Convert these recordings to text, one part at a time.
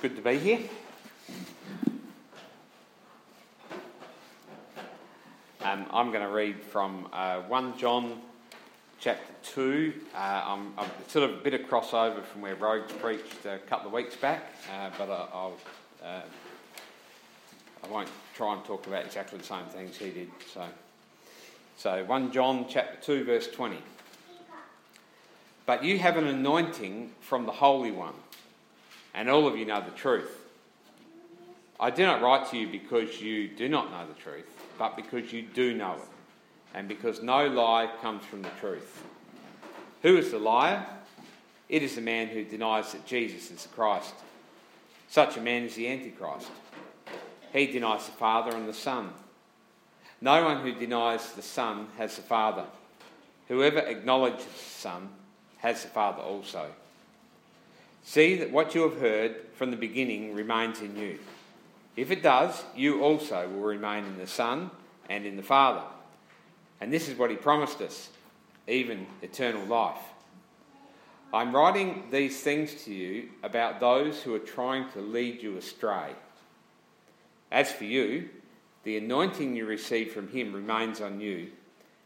good to be here. Um, I'm going to read from uh, 1 John chapter 2. Uh, I'm, I'm, sort of a bit of crossover from where Rogues preached a couple of weeks back, uh, but I, will uh, I won't try and talk about exactly the same things he did. So, so 1 John chapter 2, verse 20. But you have an anointing from the Holy One and all of you know the truth. I do not write to you because you do not know the truth, but because you do know it, and because no lie comes from the truth. Who is the liar? It is the man who denies that Jesus is the Christ. Such a man is the Antichrist. He denies the Father and the Son. No one who denies the Son has the Father. Whoever acknowledges the Son has the Father also. See that what you have heard from the beginning remains in you. If it does, you also will remain in the Son and in the Father. And this is what he promised us even eternal life. I'm writing these things to you about those who are trying to lead you astray. As for you, the anointing you receive from him remains on you,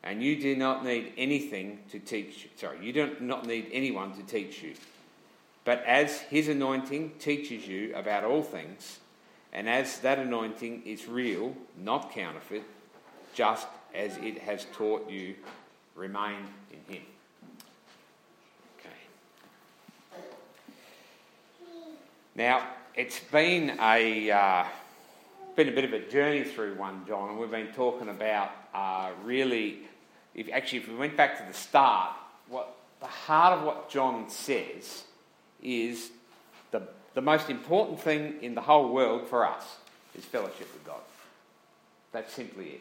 and you do not need anything to teach. Sorry, you do not need anyone to teach you. But as his anointing teaches you about all things, and as that anointing is real, not counterfeit, just as it has taught you, remain in him. Okay. Now, it's been a, uh, been a bit of a journey through 1 John, and we've been talking about uh, really, if actually, if we went back to the start, what the heart of what John says is the, the most important thing in the whole world for us is fellowship with God. That's simply it.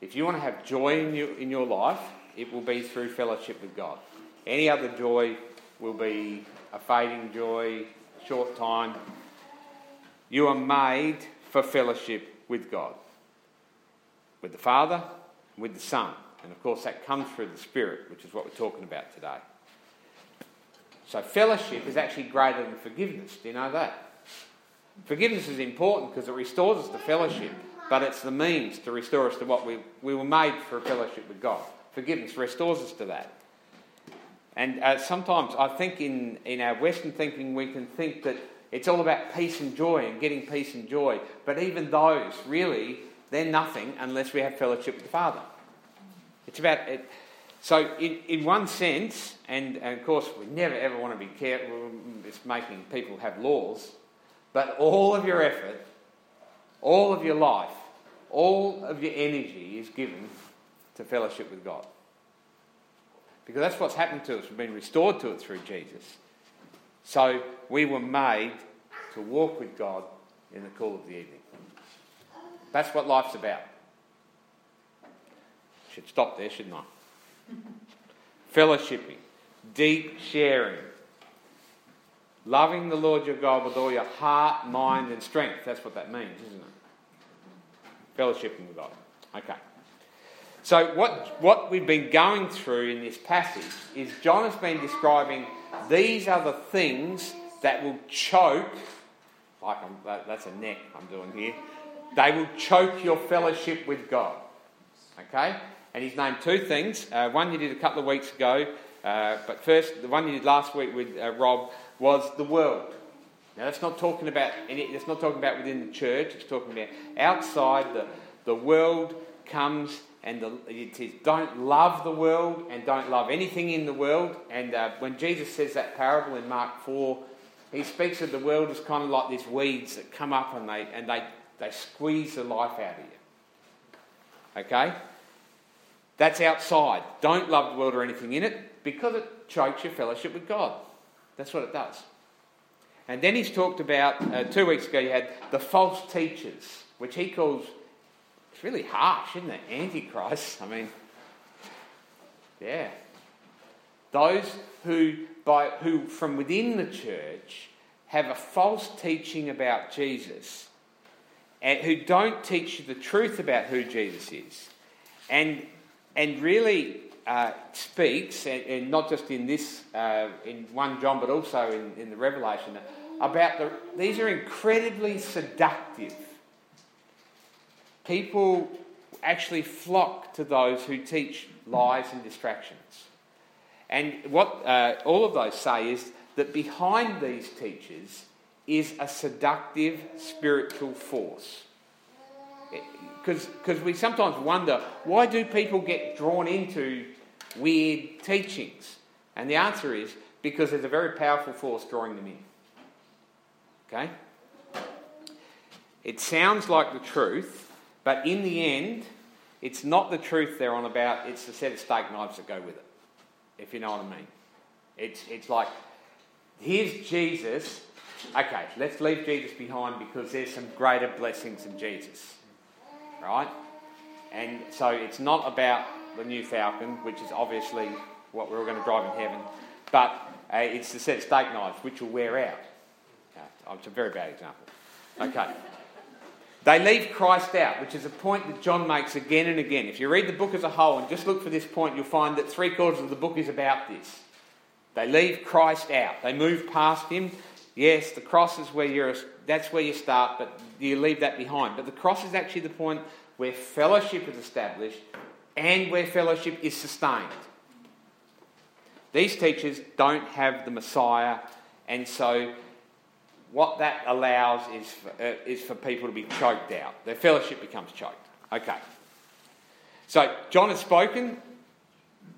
If you want to have joy in your, in your life, it will be through fellowship with God. Any other joy will be a fading joy, short time. You are made for fellowship with God, with the Father, with the Son. And of course, that comes through the Spirit, which is what we're talking about today. So fellowship is actually greater than forgiveness. Do you know that? Forgiveness is important because it restores us to fellowship, but it's the means to restore us to what we, we were made for—a fellowship with God. Forgiveness restores us to that. And uh, sometimes I think in, in our Western thinking, we can think that it's all about peace and joy and getting peace and joy. But even those, really, they're nothing unless we have fellowship with the Father. It's about it, so, in, in one sense, and, and, of course, we never ever want to be careful, mm, it's making people have laws, but all of your effort, all of your life, all of your energy is given to fellowship with God. Because that's what's happened to us. We've been restored to it through Jesus. So, we were made to walk with God in the cool of the evening. That's what life's about. Should stop there, shouldn't I? Fellowshipping, deep sharing, loving the Lord your God with all your heart, mind, and strength. That's what that means, isn't it? Fellowshipping with God. Okay. So, what, what we've been going through in this passage is John has been describing these are the things that will choke, like I'm, that, that's a neck I'm doing here, they will choke your fellowship with God. Okay? And he's named two things. Uh, one you did a couple of weeks ago, uh, but first, the one you did last week with uh, Rob was the world. Now, that's not talking about any, that's not talking about within the church. It's talking about outside. The the world comes and the, it says, "Don't love the world and don't love anything in the world." And uh, when Jesus says that parable in Mark four, he speaks of the world as kind of like these weeds that come up and they and they they squeeze the life out of you. Okay. That's outside. Don't love the world or anything in it because it chokes your fellowship with God. That's what it does. And then he's talked about, uh, two weeks ago, you had the false teachers, which he calls, it's really harsh, isn't it? Antichrist. I mean, yeah. Those who, by, who from within the church have a false teaching about Jesus and who don't teach you the truth about who Jesus is. And and really uh, speaks, and, and, not just in this, uh, in 1 John, but also in, in the Revelation, about the. These are incredibly seductive. People actually flock to those who teach lies and distractions. And what uh, all of those say is that behind these teachers is a seductive spiritual force. Because we sometimes wonder why do people get drawn into weird teachings? And the answer is because there's a very powerful force drawing them in. Okay? It sounds like the truth, but in the end, it's not the truth they're on about, it's the set of steak knives that go with it, if you know what I mean. It's, it's like, here's Jesus. Okay, let's leave Jesus behind because there's some greater blessings in Jesus. Right? And so it's not about the new Falcon, which is obviously what we're all going to drive in heaven, but uh, it's the set of steak knives which will wear out. Okay, it's a very bad example. Okay. They leave Christ out, which is a point that John makes again and again. If you read the book as a whole and just look for this point, you'll find that three quarters of the book is about this. They leave Christ out. They move past him. Yes, the cross is where you're, that's where you start, but you leave that behind. But the cross is actually the point where fellowship is established and where fellowship is sustained. These teachers don't have the Messiah, and so what that allows is for, uh, is for people to be choked out. Their fellowship becomes choked. Okay. So, John has spoken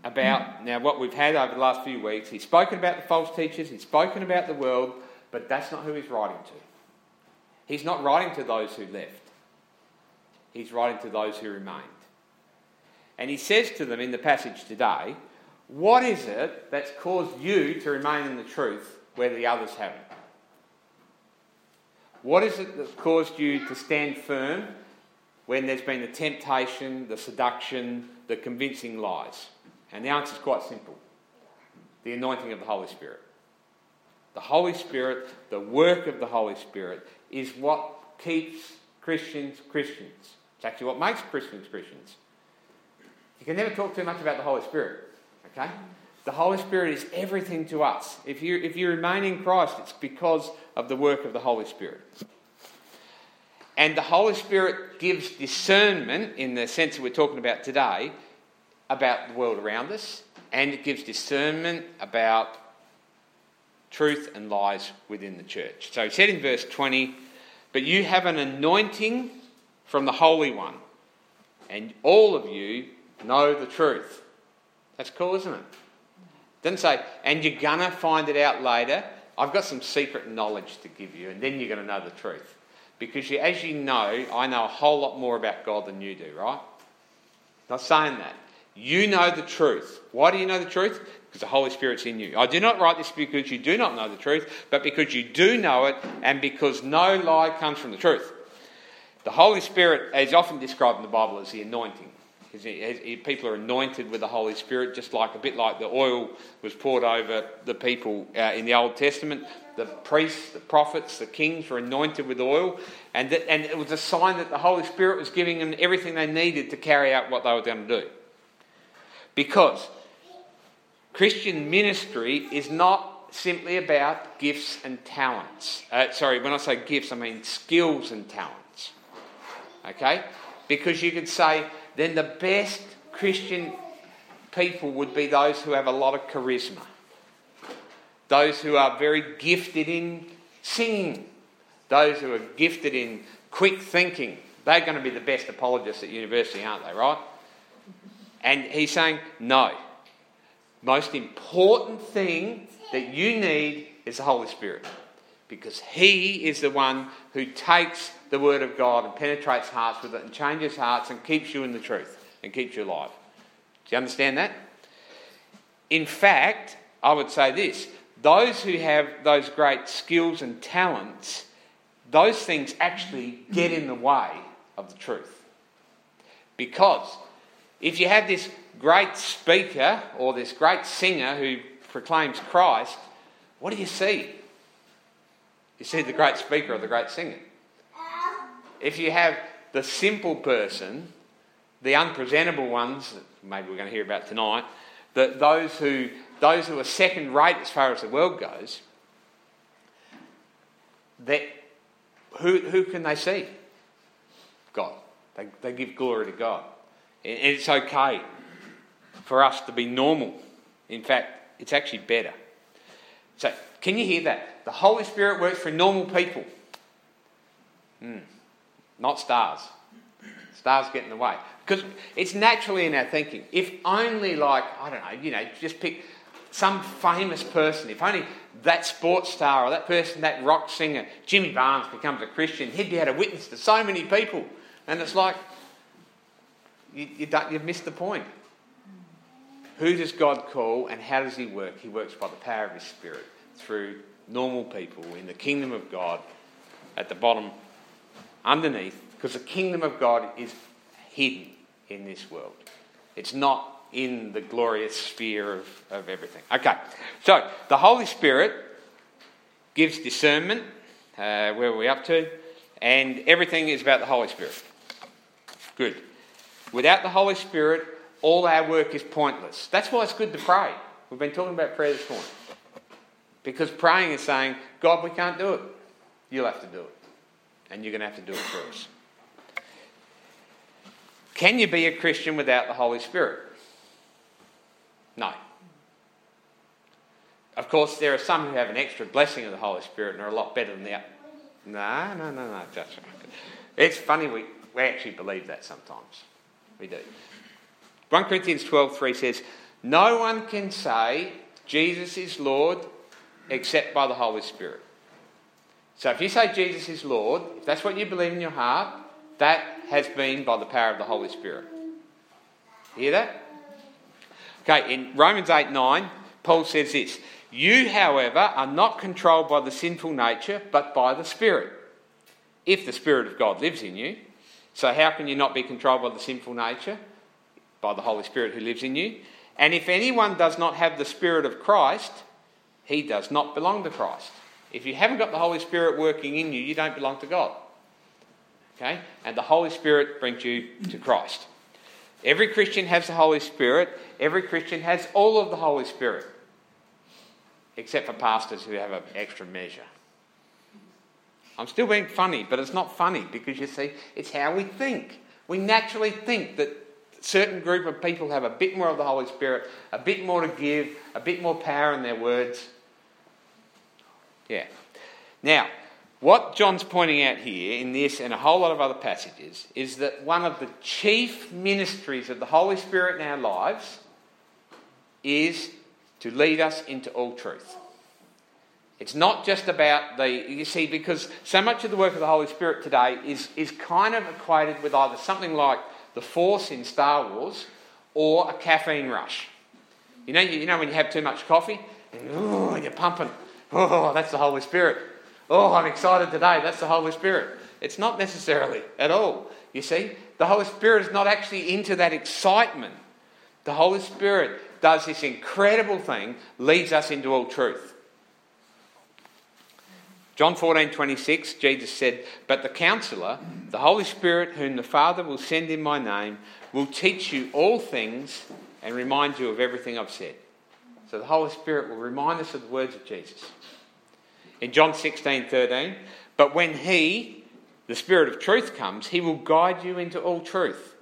about now what we've had over the last few weeks. He's spoken about the false teachers, he's spoken about the world, but that's not who he's writing to. He's not writing to those who left, he's writing to those who remained. And he says to them in the passage today, What is it that's caused you to remain in the truth where the others haven't? What is it that's caused you to stand firm when there's been the temptation, the seduction, the convincing lies? And the answer is quite simple the anointing of the Holy Spirit. The Holy Spirit, the work of the Holy Spirit, is what keeps Christians Christians. It's actually what makes Christians Christians. You can never talk too much about the Holy Spirit, okay? The Holy Spirit is everything to us. If you, if you remain in Christ, it's because of the work of the Holy Spirit. And the Holy Spirit gives discernment, in the sense that we're talking about today, about the world around us, and it gives discernment about truth and lies within the church. So he said in verse 20, But you have an anointing from the Holy One, and all of you know the truth. That's cool, isn't it? Doesn't say, and you're going to find it out later. I've got some secret knowledge to give you, and then you're going to know the truth. Because you, as you know, I know a whole lot more about God than you do, right? Not saying that. You know the truth. Why do you know the truth? Because the Holy Spirit's in you. I do not write this because you do not know the truth, but because you do know it, and because no lie comes from the truth. The Holy Spirit is often described in the Bible as the anointing people are anointed with the Holy Spirit, just like a bit like the oil was poured over the people uh, in the Old Testament. The priests, the prophets, the kings were anointed with oil, and, and it was a sign that the Holy Spirit was giving them everything they needed to carry out what they were going to do. Because Christian ministry is not simply about gifts and talents. Uh, sorry, when I say gifts, I mean skills and talents. Okay? Because you could say, then the best Christian people would be those who have a lot of charisma, those who are very gifted in singing, those who are gifted in quick thinking. They're going to be the best apologists at university, aren't they, right? And he's saying, no. Most important thing that you need is the Holy Spirit. Because He is the one who takes the Word of God and penetrates hearts with it and changes hearts and keeps you in the truth and keeps you alive. Do you understand that? In fact, I would say this those who have those great skills and talents, those things actually get in the way of the truth. Because if you have this great speaker or this great singer who proclaims Christ, what do you see? You see the great speaker or the great singer. If you have the simple person, the unpresentable ones, maybe we're going to hear about tonight, that those who those who are second rate as far as the world goes, that who, who can they see? God. They, they give glory to God. It's okay for us to be normal. In fact, it's actually better. So, can you hear that? The Holy Spirit works for normal people, mm, not stars. Stars get in the way. Because it's naturally in our thinking. If only, like, I don't know, you know, just pick some famous person, if only that sports star or that person, that rock singer, Jimmy Barnes, becomes a Christian, he'd be able to witness to so many people. And it's like, you, you you've missed the point. Who does God call and how does He work? He works by the power of His Spirit through normal people in the kingdom of God at the bottom, underneath, because the kingdom of God is hidden in this world. It's not in the glorious sphere of, of everything. Okay, so the Holy Spirit gives discernment. Uh, where are we up to? And everything is about the Holy Spirit. Good. Without the Holy Spirit, all our work is pointless. That's why it's good to pray. We've been talking about prayer this morning. Because praying is saying, God, we can't do it. You'll have to do it. And you're going to have to do it for us. Can you be a Christian without the Holy Spirit? No. Of course, there are some who have an extra blessing of the Holy Spirit and are a lot better than the other. No, no, no, no. It's funny, we, we actually believe that sometimes. We do. 1 Corinthians 12:3 says, No one can say Jesus is Lord except by the Holy Spirit. So if you say Jesus is Lord, if that's what you believe in your heart, that has been by the power of the Holy Spirit. Hear that? Okay, in Romans 8 9, Paul says this You, however, are not controlled by the sinful nature, but by the Spirit. If the Spirit of God lives in you. So, how can you not be controlled by the sinful nature? By the Holy Spirit who lives in you. And if anyone does not have the Spirit of Christ, he does not belong to Christ. If you haven't got the Holy Spirit working in you, you don't belong to God. Okay? And the Holy Spirit brings you to Christ. Every Christian has the Holy Spirit. Every Christian has all of the Holy Spirit, except for pastors who have an extra measure. I'm still being funny, but it's not funny because you see, it's how we think. We naturally think that certain group of people have a bit more of the Holy Spirit, a bit more to give, a bit more power in their words. Yeah. Now, what John's pointing out here in this and a whole lot of other passages is that one of the chief ministries of the Holy Spirit in our lives is to lead us into all truth. It's not just about the, you see, because so much of the work of the Holy Spirit today is, is kind of equated with either something like the Force in Star Wars or a caffeine rush. You know, you, you know when you have too much coffee and oh, you're pumping. Oh, that's the Holy Spirit. Oh, I'm excited today. That's the Holy Spirit. It's not necessarily at all. You see, the Holy Spirit is not actually into that excitement. The Holy Spirit does this incredible thing, leads us into all truth. John 14, 26, Jesus said, But the counselor, the Holy Spirit, whom the Father will send in my name, will teach you all things and remind you of everything I've said. So the Holy Spirit will remind us of the words of Jesus. In John 16, 13, But when He, the Spirit of truth, comes, He will guide you into all truth.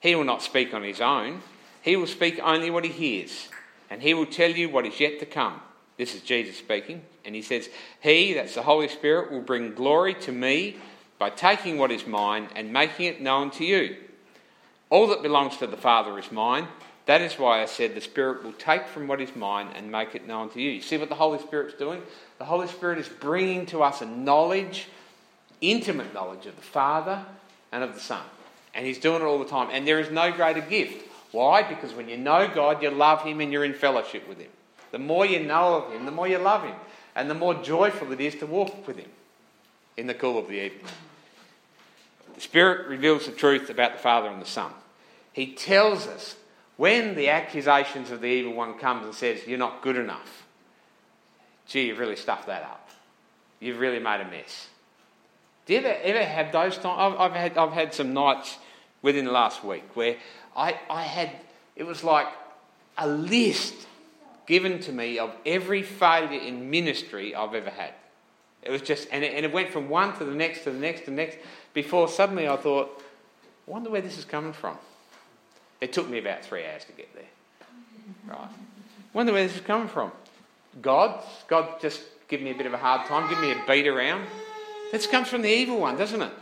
He will not speak on His own, He will speak only what He hears, and He will tell you what is yet to come. This is Jesus speaking. And he says, He, that's the Holy Spirit, will bring glory to me by taking what is mine and making it known to you. All that belongs to the Father is mine. That is why I said the Spirit will take from what is mine and make it known to you. You see what the Holy Spirit's doing? The Holy Spirit is bringing to us a knowledge, intimate knowledge of the Father and of the Son. And He's doing it all the time. And there is no greater gift. Why? Because when you know God, you love Him and you're in fellowship with Him. The more you know of Him, the more you love Him, and the more joyful it is to walk with Him in the cool of the evening. The Spirit reveals the truth about the Father and the Son. He tells us when the accusations of the evil one comes and says, You're not good enough, gee, you've really stuffed that up. You've really made a mess. Do you ever, ever have those times? I've, I've, had, I've had some nights within the last week where I, I had, it was like a list given to me of every failure in ministry I've ever had. It was just, and it, and it went from one to the next to the next to the next before suddenly I thought, I wonder where this is coming from. It took me about three hours to get there. Right. Wonder where this is coming from. God, God just give me a bit of a hard time, give me a beat around. This comes from the evil one, doesn't it?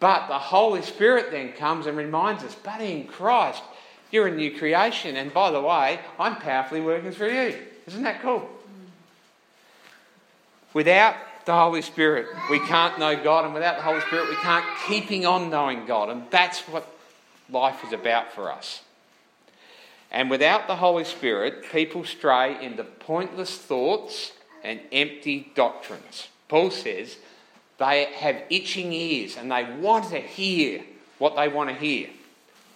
But the Holy Spirit then comes and reminds us, but in Christ, you're a new creation. And by the way, I'm powerfully working through you. Isn't that cool? Without the Holy Spirit, we can't know God. And without the Holy Spirit, we can't keeping on knowing God. And that's what life is about for us. And without the Holy Spirit, people stray into pointless thoughts and empty doctrines. Paul says they have itching ears and they want to hear what they want to hear.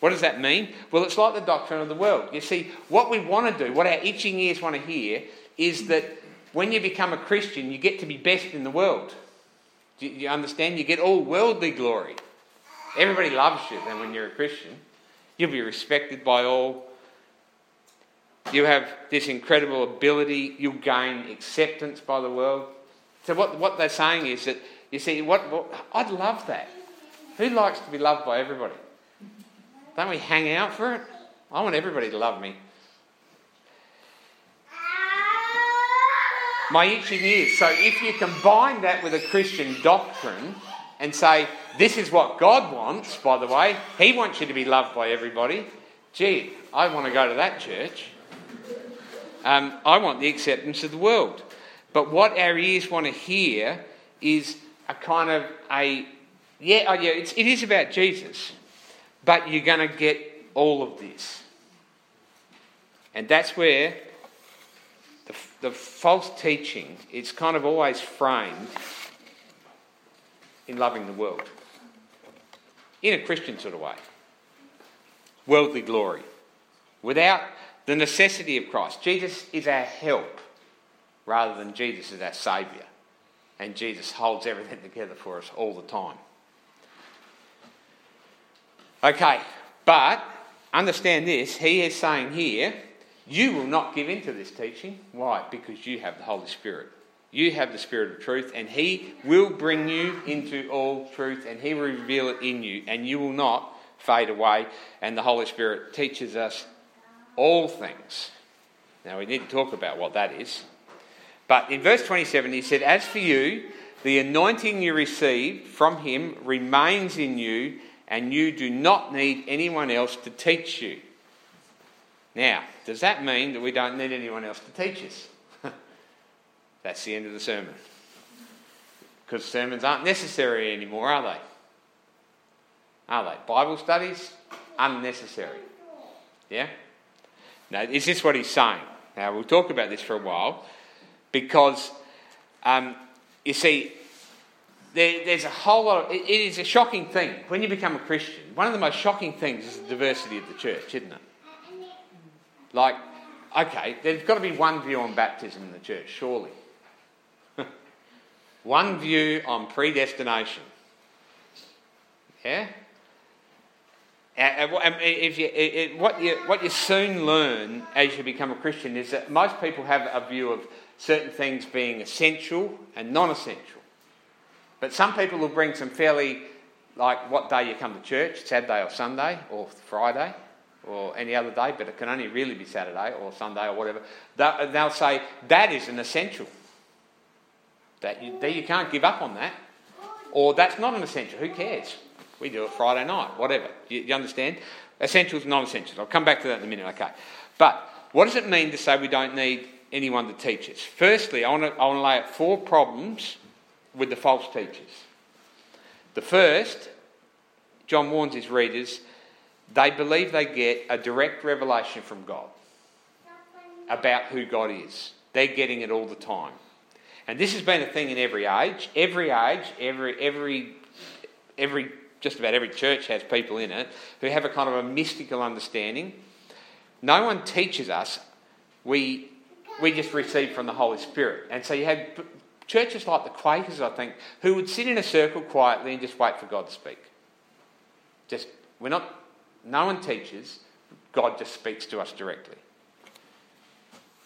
What does that mean? Well, it's like the doctrine of the world. You see, what we want to do, what our itching ears want to hear, is that when you become a Christian, you get to be best in the world. Do you understand? You get all worldly glory. Everybody loves you then when you're a Christian. You'll be respected by all. You have this incredible ability. You'll gain acceptance by the world. So, what, what they're saying is that, you see, what, what, I'd love that. Who likes to be loved by everybody? Don't we hang out for it? I want everybody to love me. My itching ears. So, if you combine that with a Christian doctrine and say, this is what God wants, by the way, He wants you to be loved by everybody. Gee, I want to go to that church. Um, I want the acceptance of the world. But what our ears want to hear is a kind of a yeah, oh yeah, it's, it is about Jesus, but you're going to get all of this, and that's where the, the false teaching is kind of always framed in loving the world in a Christian sort of way, worldly glory, without the necessity of Christ. Jesus is our help rather than Jesus is our Saviour. And Jesus holds everything together for us all the time. Okay, but understand this. He is saying here, you will not give in to this teaching. Why? Because you have the Holy Spirit. You have the Spirit of truth, and He will bring you into all truth, and He will reveal it in you, and you will not fade away. And the Holy Spirit teaches us all things. Now, we need to talk about what that is. But in verse 27, he said, As for you, the anointing you received from him remains in you, and you do not need anyone else to teach you. Now, does that mean that we don't need anyone else to teach us? That's the end of the sermon. Because sermons aren't necessary anymore, are they? Are they? Bible studies? Unnecessary. Yeah? Now, is this what he's saying? Now, we'll talk about this for a while because, um, you see, there, there's a whole lot of, it, it is a shocking thing. When you become a Christian, one of the most shocking things is the diversity of the church, isn't it? Like, okay, there's got to be one view on baptism in the church, surely. one view on predestination. Yeah? Uh, uh, if you, what, you, what you soon learn as you become a Christian is that most people have a view of certain things being essential and non essential. But some people will bring some fairly, like what day you come to church, Saturday or Sunday or Friday or any other day, but it can only really be Saturday or Sunday or whatever. They'll say that is an essential. That you, you can't give up on that. Or that's not an essential. Who cares? We do it Friday night, whatever. You, you understand? Essentials, and non essentials. I'll come back to that in a minute, okay. But what does it mean to say we don't need anyone to teach us? Firstly, I want to, I want to lay out four problems with the false teachers. The first, John warns his readers, they believe they get a direct revelation from God about who God is. They're getting it all the time. And this has been a thing in every age. Every age, every, every, every just about every church has people in it who have a kind of a mystical understanding. No one teaches us, we, we just receive from the Holy Spirit. And so you have churches like the Quakers, I think, who would sit in a circle quietly and just wait for God to speak. Just, we're not, no one teaches, God just speaks to us directly.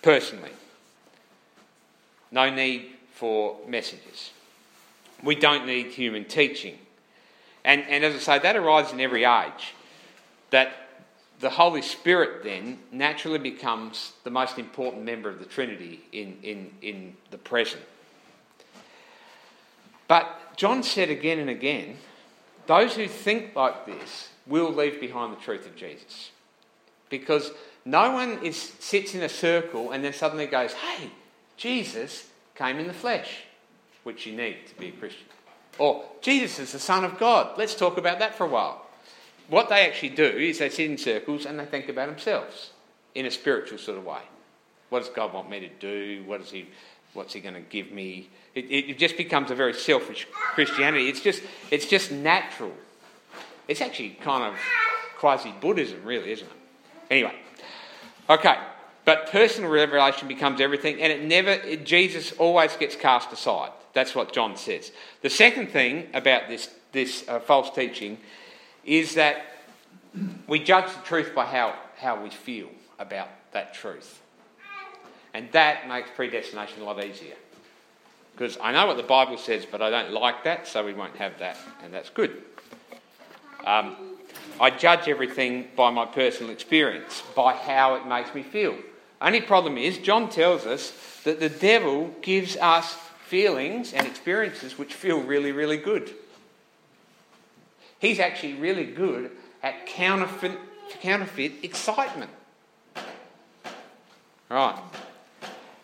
Personally. No need for messages. We don't need human teaching. And, and as I say, that arises in every age. That the Holy Spirit then naturally becomes the most important member of the Trinity in, in, in the present. But John said again and again those who think like this will leave behind the truth of Jesus. Because no one is, sits in a circle and then suddenly goes, hey, Jesus came in the flesh, which you need to be a Christian. Or Jesus is the Son of God. Let's talk about that for a while. What they actually do is they sit in circles and they think about themselves in a spiritual sort of way. What does God want me to do? What is he, what's He going to give me? It, it just becomes a very selfish Christianity. It's just, it's just natural. It's actually kind of quasi Buddhism, really, isn't it? Anyway, okay. But personal revelation becomes everything, and it never, it, Jesus always gets cast aside. That's what John says. The second thing about this, this uh, false teaching is that we judge the truth by how, how we feel about that truth. And that makes predestination a lot easier. Because I know what the Bible says, but I don't like that, so we won't have that, and that's good. Um, I judge everything by my personal experience, by how it makes me feel. Only problem is, John tells us that the devil gives us feelings and experiences which feel really, really good. He's actually really good at counterfeit, counterfeit excitement. Right.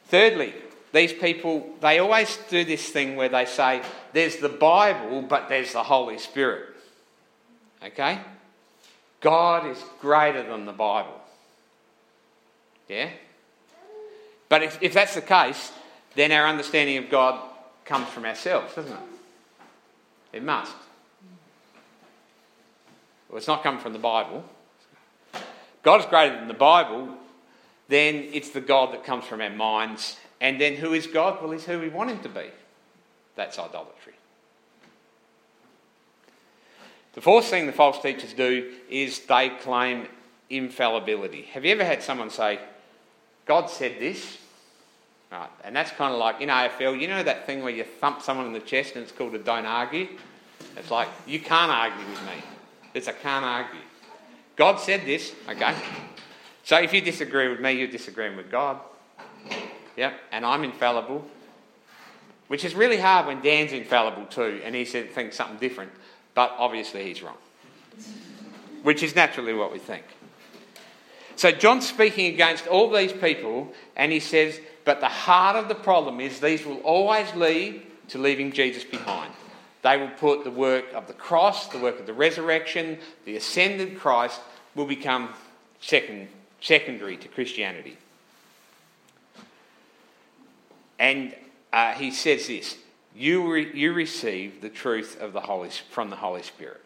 Thirdly, these people, they always do this thing where they say, there's the Bible, but there's the Holy Spirit. Okay? God is greater than the Bible. Yeah? But if, if that's the case, then our understanding of God comes from ourselves, doesn't it? It must. Well, it's not coming from the Bible. God is greater than the Bible, then it's the God that comes from our minds. And then who is God? Well, he's who we want him to be. That's idolatry. The fourth thing the false teachers do is they claim infallibility. Have you ever had someone say, God said this? Right, and that's kind of like in AFL, you know that thing where you thump someone in the chest and it's called a don't argue? It's like, you can't argue with me. It's a can't argue. God said this, okay? So if you disagree with me, you're disagreeing with God. Yep, and I'm infallible. Which is really hard when Dan's infallible too, and he said thinks something different. But obviously he's wrong. Which is naturally what we think. So John's speaking against all these people, and he says, But the heart of the problem is these will always lead to leaving Jesus behind. They will put the work of the cross, the work of the resurrection, the ascended Christ will become second, secondary to Christianity. And uh, he says this you, re- you receive the truth of the Holy, from the Holy Spirit.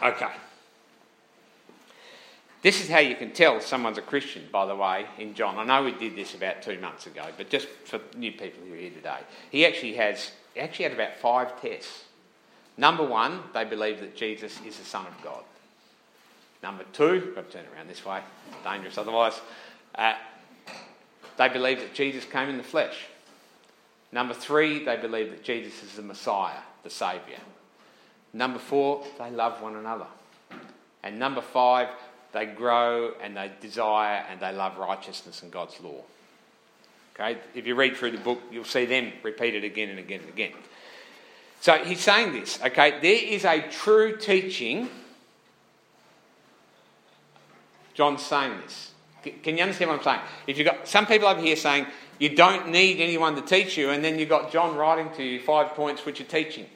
Okay. This is how you can tell someone's a Christian, by the way, in John. I know we did this about two months ago, but just for new people who are here today. He actually has he actually had about five tests. Number one, they believe that Jesus is the Son of God. Number two, got to turn around this way, dangerous otherwise. Uh, they believe that Jesus came in the flesh. Number three, they believe that Jesus is the Messiah, the Saviour. Number four, they love one another. And number five, they grow and they desire and they love righteousness and God's law. Okay? If you read through the book, you'll see them repeated again and again and again. So he's saying this, okay? There is a true teaching. John's saying this. Can you understand what I'm saying? If you've got some people over here saying you don't need anyone to teach you, and then you've got John writing to you five points which are teaching,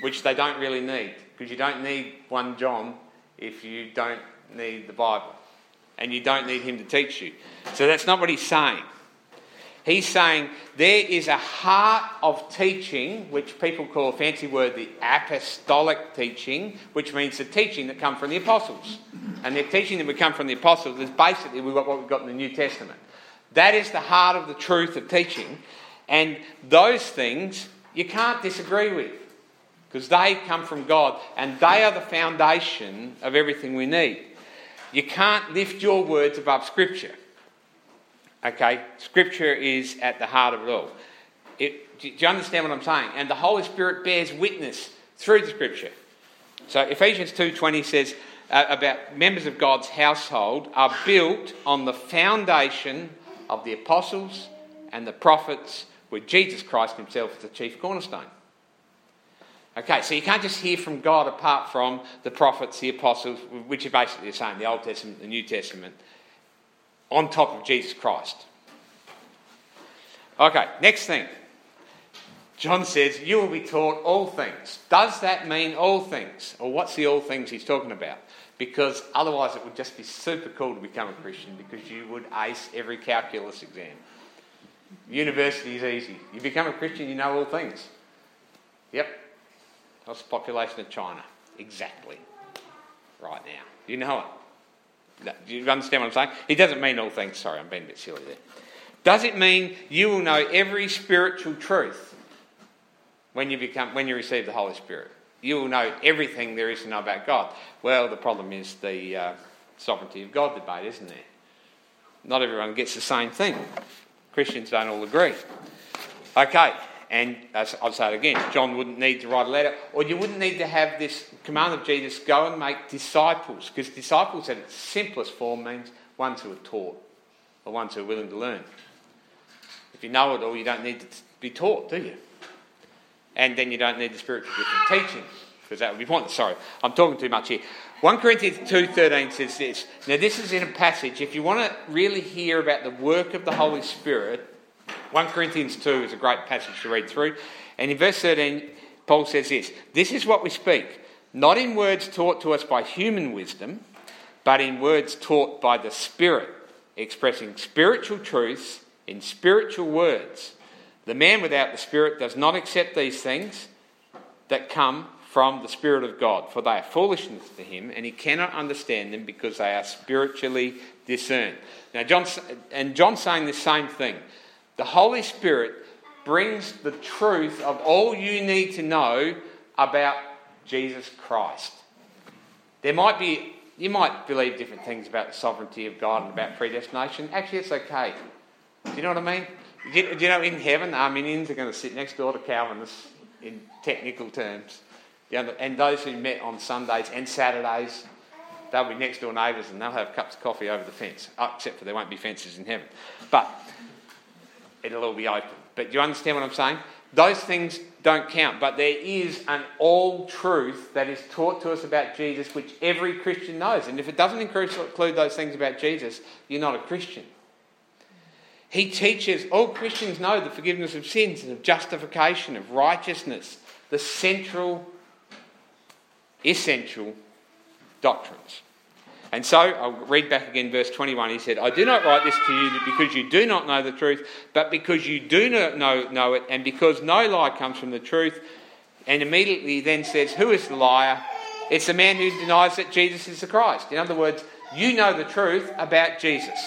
which they don't really need, because you don't need one John if you don't need the Bible, and you don't need him to teach you. So that's not what he's saying. He's saying there is a heart of teaching, which people call a fancy word the apostolic teaching, which means the teaching that come from the apostles. And the teaching that would come from the apostles is basically what we've got in the New Testament. That is the heart of the truth of teaching. And those things you can't disagree with because they come from God and they are the foundation of everything we need. You can't lift your words above Scripture. Okay? Scripture is at the heart of it all. It, do you understand what I'm saying? And the Holy Spirit bears witness through the Scripture. So Ephesians 2:20 says uh, about members of God's household are built on the foundation of the apostles and the prophets, with Jesus Christ Himself as the chief cornerstone. Okay, so you can't just hear from God apart from the prophets, the apostles, which are basically the same, the Old Testament, the New Testament, on top of Jesus Christ. Okay, next thing. John says, You will be taught all things. Does that mean all things? Or what's the all things he's talking about? Because otherwise it would just be super cool to become a Christian because you would ace every calculus exam. University is easy. You become a Christian, you know all things. Yep. What's the population of China? Exactly. Right now. You know it. Do you understand what I'm saying? He doesn't mean all things. Sorry, I'm being a bit silly there. Does it mean you will know every spiritual truth when you become when you receive the Holy Spirit? You will know everything there is to know about God. Well, the problem is the uh, sovereignty of God debate, isn't there? Not everyone gets the same thing. Christians don't all agree. Okay, and I'll say it again John wouldn't need to write a letter, or you wouldn't need to have this command of Jesus go and make disciples, because disciples at its simplest form means ones who are taught, or ones who are willing to learn. If you know it all, you don't need to be taught, do you? And then you don't need the spiritual gift teaching, because that would be pointless. Sorry, I'm talking too much here. 1 Corinthians 2.13 says this. Now this is in a passage, if you want to really hear about the work of the Holy Spirit, 1 Corinthians 2 is a great passage to read through. And in verse 13, Paul says this This is what we speak, not in words taught to us by human wisdom, but in words taught by the Spirit, expressing spiritual truths in spiritual words. The man without the Spirit does not accept these things that come from the Spirit of God, for they are foolishness to him, and he cannot understand them because they are spiritually discerned. Now, John, and John's saying the same thing. The Holy Spirit brings the truth of all you need to know about Jesus Christ. There might be, you might believe different things about the sovereignty of God and about predestination. Actually, it's okay. Do you know what I mean? Do you, do you know in heaven, Arminians are going to sit next door to Calvinists in technical terms and those who met on Sundays and Saturdays, they'll be next door neighbours and they'll have cups of coffee over the fence, except for there won't be fences in heaven. But it'll all be open. But do you understand what I'm saying? Those things don't count, but there is an all truth that is taught to us about Jesus, which every Christian knows. And if it doesn't include those things about Jesus, you're not a Christian. He teaches, all Christians know the forgiveness of sins and of justification, of righteousness, the central essential doctrines. And so I'll read back again verse 21. He said, I do not write this to you because you do not know the truth, but because you do not know, know it, and because no lie comes from the truth. And immediately then says, Who is the liar? It's the man who denies that Jesus is the Christ. In other words, you know the truth about Jesus.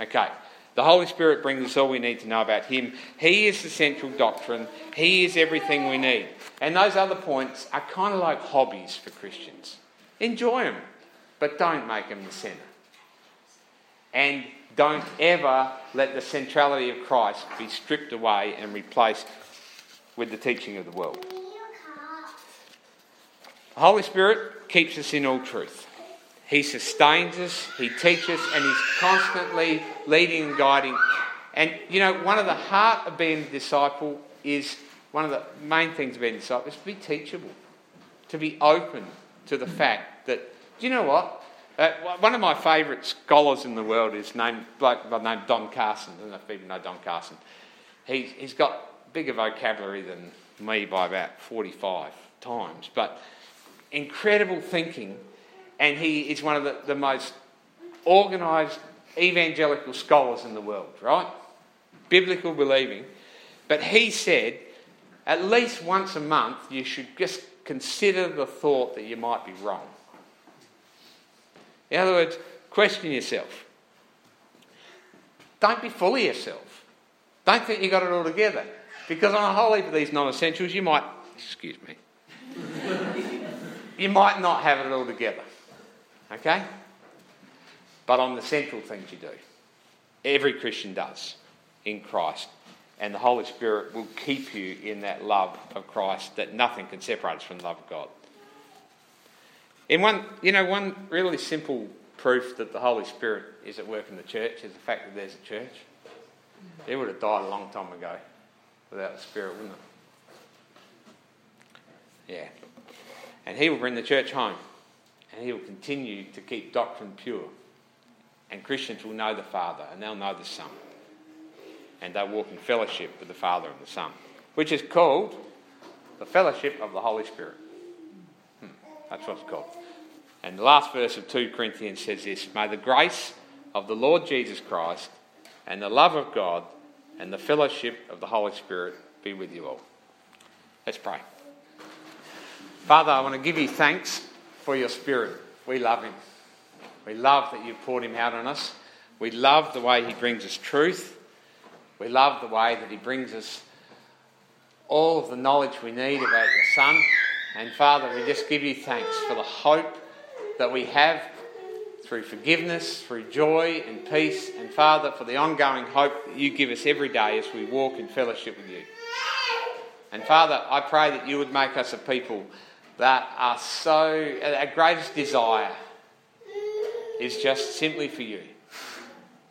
Okay. The Holy Spirit brings us all we need to know about Him. He is the central doctrine, He is everything we need. And those other points are kind of like hobbies for Christians. Enjoy them, but don't make them the centre. And don't ever let the centrality of Christ be stripped away and replaced with the teaching of the world. The Holy Spirit keeps us in all truth. He sustains us, He teaches, and He's constantly leading and guiding. And you know, one of the heart of being a disciple is one of the main things of being a disciple is to be teachable, to be open to the fact that, do you know what? Uh, one of my favourite scholars in the world is named bloke by name Don Carson. I don't know if people know Don Carson. He's, he's got bigger vocabulary than me by about 45 times, but incredible thinking and he is one of the, the most organised evangelical scholars in the world, right? Biblical believing. But he said at least once a month you should just consider the thought that you might be wrong. In other words, question yourself. Don't be full of yourself. Don't think you got it all together. Because on a whole heap of these non essentials, you might, excuse me, you might not have it all together. Okay? But on the central things you do. Every Christian does in Christ. and the Holy Spirit will keep you in that love of Christ that nothing can separate us from the love of God. In one, you know, one really simple proof that the Holy Spirit is at work in the church is the fact that there's a church. It would have died a long time ago without the Spirit, wouldn't it? Yeah. And He will bring the church home, and He will continue to keep doctrine pure. And Christians will know the Father, and they'll know the Son and they'll walk in fellowship with the Father and the Son, which is called the fellowship of the Holy Spirit. That's what it's called. And the last verse of 2 Corinthians says this May the grace of the Lord Jesus Christ and the love of God and the fellowship of the Holy Spirit be with you all. Let's pray. Father, I want to give you thanks for your Spirit. We love him. We love that you've poured him out on us. We love the way he brings us truth. We love the way that He brings us all of the knowledge we need about your Son. And Father, we just give you thanks for the hope that we have through forgiveness, through joy and peace. And Father, for the ongoing hope that you give us every day as we walk in fellowship with you. And Father, I pray that you would make us a people that are so, our greatest desire is just simply for you,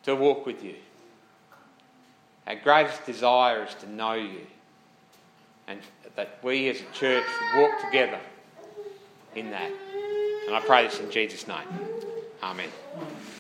to walk with you. Our greatest desire is to know you and that we as a church walk together in that. And I pray this in Jesus' name. Amen.